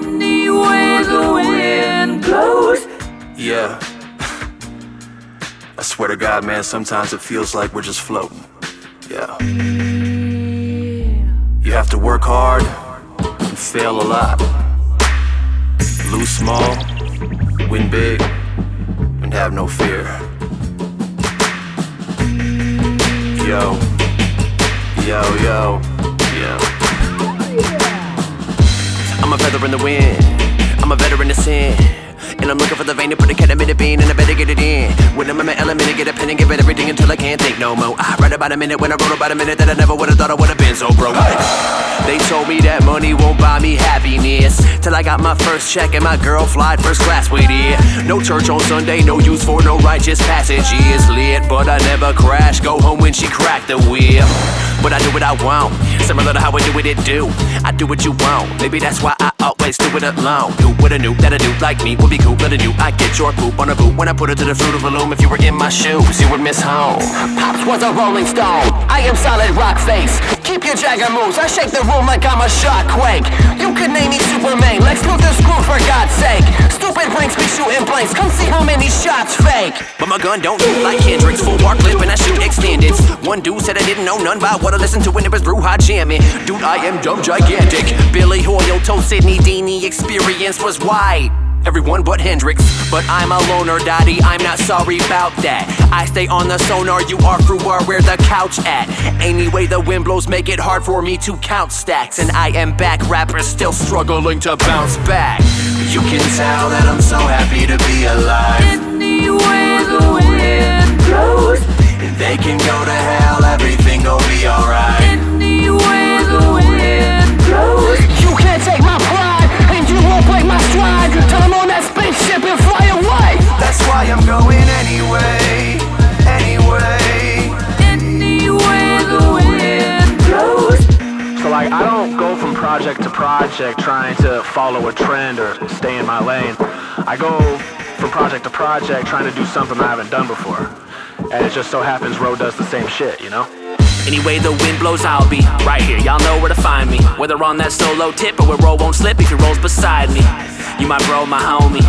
The wind blows. Yeah. I swear to God, man, sometimes it feels like we're just floating. Yeah. You have to work hard and fail a lot. Lose small, win big, and have no fear. Yo, yo, yo. Feather in the wind. I'm a veteran of sin. And I'm looking for the vein to put a cat in ketamine bean and I better get it in. When I'm in my element, I get a pen and give it everything until I can't think no more. I write about a minute when I wrote about a minute that I never would have thought I would have been so broke. They told me that money won't buy me happiness. Till I got my first check and my girl flied first class with it. No church on Sunday, no use for no righteous passage. Is lit, but I never crash. Go home when she cracked the whip. But I do what I want, similar to how I do what it do. I do what you want, maybe that's why I always do it alone. Who would've knew that a dude like me would be cool, but a new I get your poop on a boot when I put it to the fruit of a loom. If you were in my shoes, you would miss home. Pops was a rolling stone. I am solid rock face. Keep your jagger moves. I shake the room like I'm a shockquake. You could name me Lex Luthor screw for God's sake. Stupid pranks be shooting blanks. Come see how many shots fake. But my gun don't look like Kendrick's full bar clip and I shoot extended. One dude said I didn't know none about what I listened to when it was brew hot jamming. Dude, I am dumb gigantic. Billy Hoyle told Sidney Deanie experience was wide. Everyone but Hendrix, but I'm a loner, daddy. I'm not sorry about that. I stay on the sonar, you are through where the couch at. Anyway, the wind blows make it hard for me to count stacks, and I am back. Rappers still struggling to bounce back. You can tell that I'm so happy to be alive. Any way the wind blows. And they can go Like I don't go from project to project trying to follow a trend or stay in my lane. I go from project to project trying to do something I haven't done before. And it just so happens Roe does the same shit, you know? Anyway, the wind blows, I'll be right here. Y'all know where to find me. Whether on that solo tip or where roll won't slip if he rolls beside me. You my bro, my homie,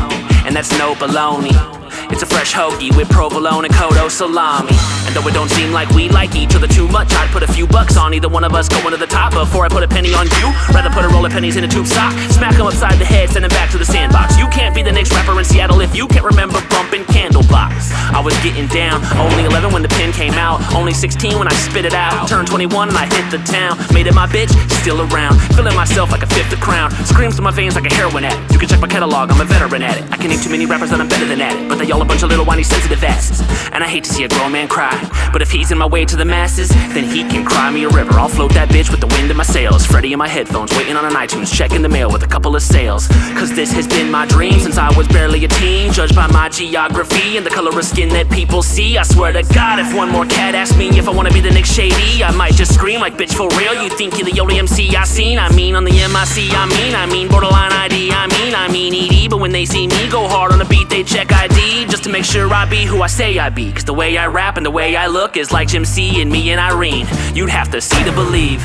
and that's no baloney. It's a fresh hoagie with provolone and cotto salami. And though it don't seem like we like each other too much, I'd put a few bucks on either one of us going to the top before I put a penny on you. Rather put a roll of pennies in a tube sock, smack him upside the head, send him back to the sandbox. You can't be the next rapper in Seattle if you can't remember bumping Candlebox. I was getting down, only 11 when the pen came out, only 16 when I spit it out. Turned 21 and I hit the town, made it my bitch, still around, feeling myself like a fifth of crown. Screams to my veins like a heroin addict. You can check my catalog, I'm a veteran at it. I can name too many rappers that I'm better than at it, but they all a bunch of little whiny sensitive asses. And I hate to see a grown man cry, but if he's in my way to the masses, then he can cry me a river. I'll float that bitch with the wind in my sails. Freddie in my headphones, waiting on an iTunes, checking the mail with a couple of sales. Cause this has been my dream since I was barely a teen. Judged by my geography and the color of skin that people see. I swear to God, if one more cat asked me if I wanna be the next Shady, I might just scream like, bitch, for real. You think you're the only MC I seen? I mean, on the MIC, I mean, I mean, borderline ID, I mean, I mean, ED. But when they see me go hard on the beat, they check ID just to make sure I be who I say I be. Cause the way I rap and the way I look is like Jim C and me and Irene. You'd have to see to believe.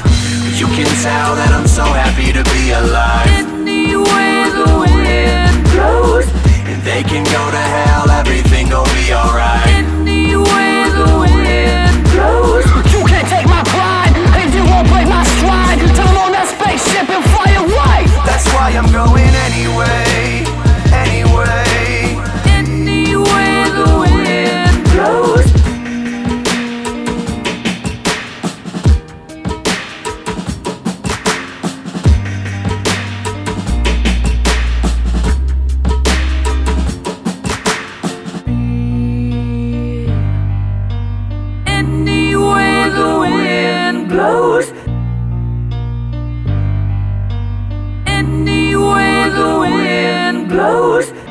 You can tell that I'm so happy to be alive. Any way the wind blows. And they can go to Any way the wind blows.